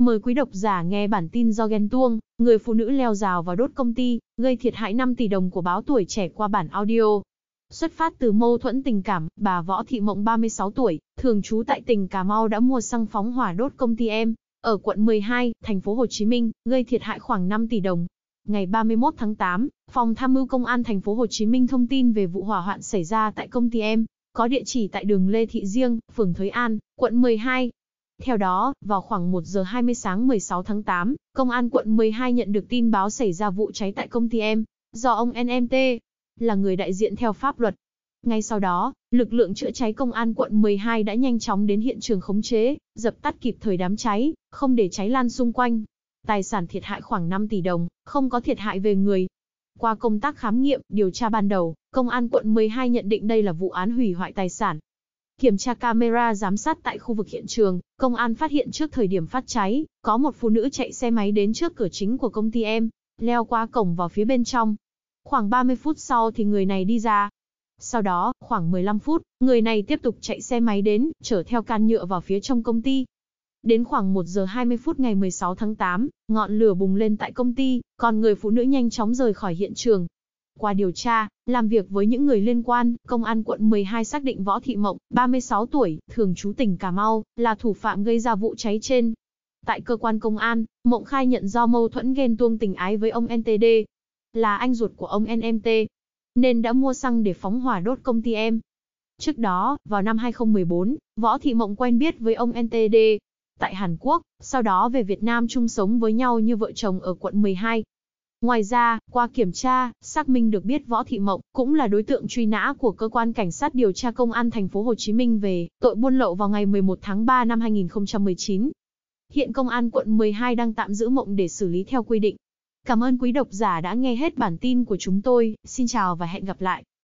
Mời quý độc giả nghe bản tin do ghen tuông, người phụ nữ leo rào vào đốt công ty, gây thiệt hại 5 tỷ đồng của báo tuổi trẻ qua bản audio. Xuất phát từ mâu thuẫn tình cảm, bà Võ Thị Mộng 36 tuổi, thường trú tại tỉnh Cà Mau đã mua xăng phóng hỏa đốt công ty em, ở quận 12, thành phố Hồ Chí Minh, gây thiệt hại khoảng 5 tỷ đồng. Ngày 31 tháng 8, Phòng Tham mưu Công an thành phố Hồ Chí Minh thông tin về vụ hỏa hoạn xảy ra tại công ty em, có địa chỉ tại đường Lê Thị Diêng, phường Thới An, quận 12. Theo đó, vào khoảng 1 giờ 20 sáng 16 tháng 8, Công an quận 12 nhận được tin báo xảy ra vụ cháy tại công ty em, do ông NMT, là người đại diện theo pháp luật. Ngay sau đó, lực lượng chữa cháy công an quận 12 đã nhanh chóng đến hiện trường khống chế, dập tắt kịp thời đám cháy, không để cháy lan xung quanh. Tài sản thiệt hại khoảng 5 tỷ đồng, không có thiệt hại về người. Qua công tác khám nghiệm, điều tra ban đầu, công an quận 12 nhận định đây là vụ án hủy hoại tài sản. Kiểm tra camera giám sát tại khu vực hiện trường, công an phát hiện trước thời điểm phát cháy, có một phụ nữ chạy xe máy đến trước cửa chính của công ty em, leo qua cổng vào phía bên trong. Khoảng 30 phút sau thì người này đi ra. Sau đó, khoảng 15 phút, người này tiếp tục chạy xe máy đến, chở theo can nhựa vào phía trong công ty. Đến khoảng 1 giờ 20 phút ngày 16 tháng 8, ngọn lửa bùng lên tại công ty, còn người phụ nữ nhanh chóng rời khỏi hiện trường. Qua điều tra, làm việc với những người liên quan, Công an quận 12 xác định Võ Thị Mộng, 36 tuổi, thường trú tỉnh Cà Mau, là thủ phạm gây ra vụ cháy trên. Tại cơ quan công an, Mộng khai nhận do mâu thuẫn ghen tuông tình ái với ông NTD, là anh ruột của ông NMT, nên đã mua xăng để phóng hỏa đốt công ty em. Trước đó, vào năm 2014, Võ Thị Mộng quen biết với ông NTD tại Hàn Quốc, sau đó về Việt Nam chung sống với nhau như vợ chồng ở quận 12. Ngoài ra, qua kiểm tra, xác minh được biết Võ Thị Mộng cũng là đối tượng truy nã của cơ quan cảnh sát điều tra công an thành phố Hồ Chí Minh về tội buôn lậu vào ngày 11 tháng 3 năm 2019. Hiện công an quận 12 đang tạm giữ Mộng để xử lý theo quy định. Cảm ơn quý độc giả đã nghe hết bản tin của chúng tôi, xin chào và hẹn gặp lại.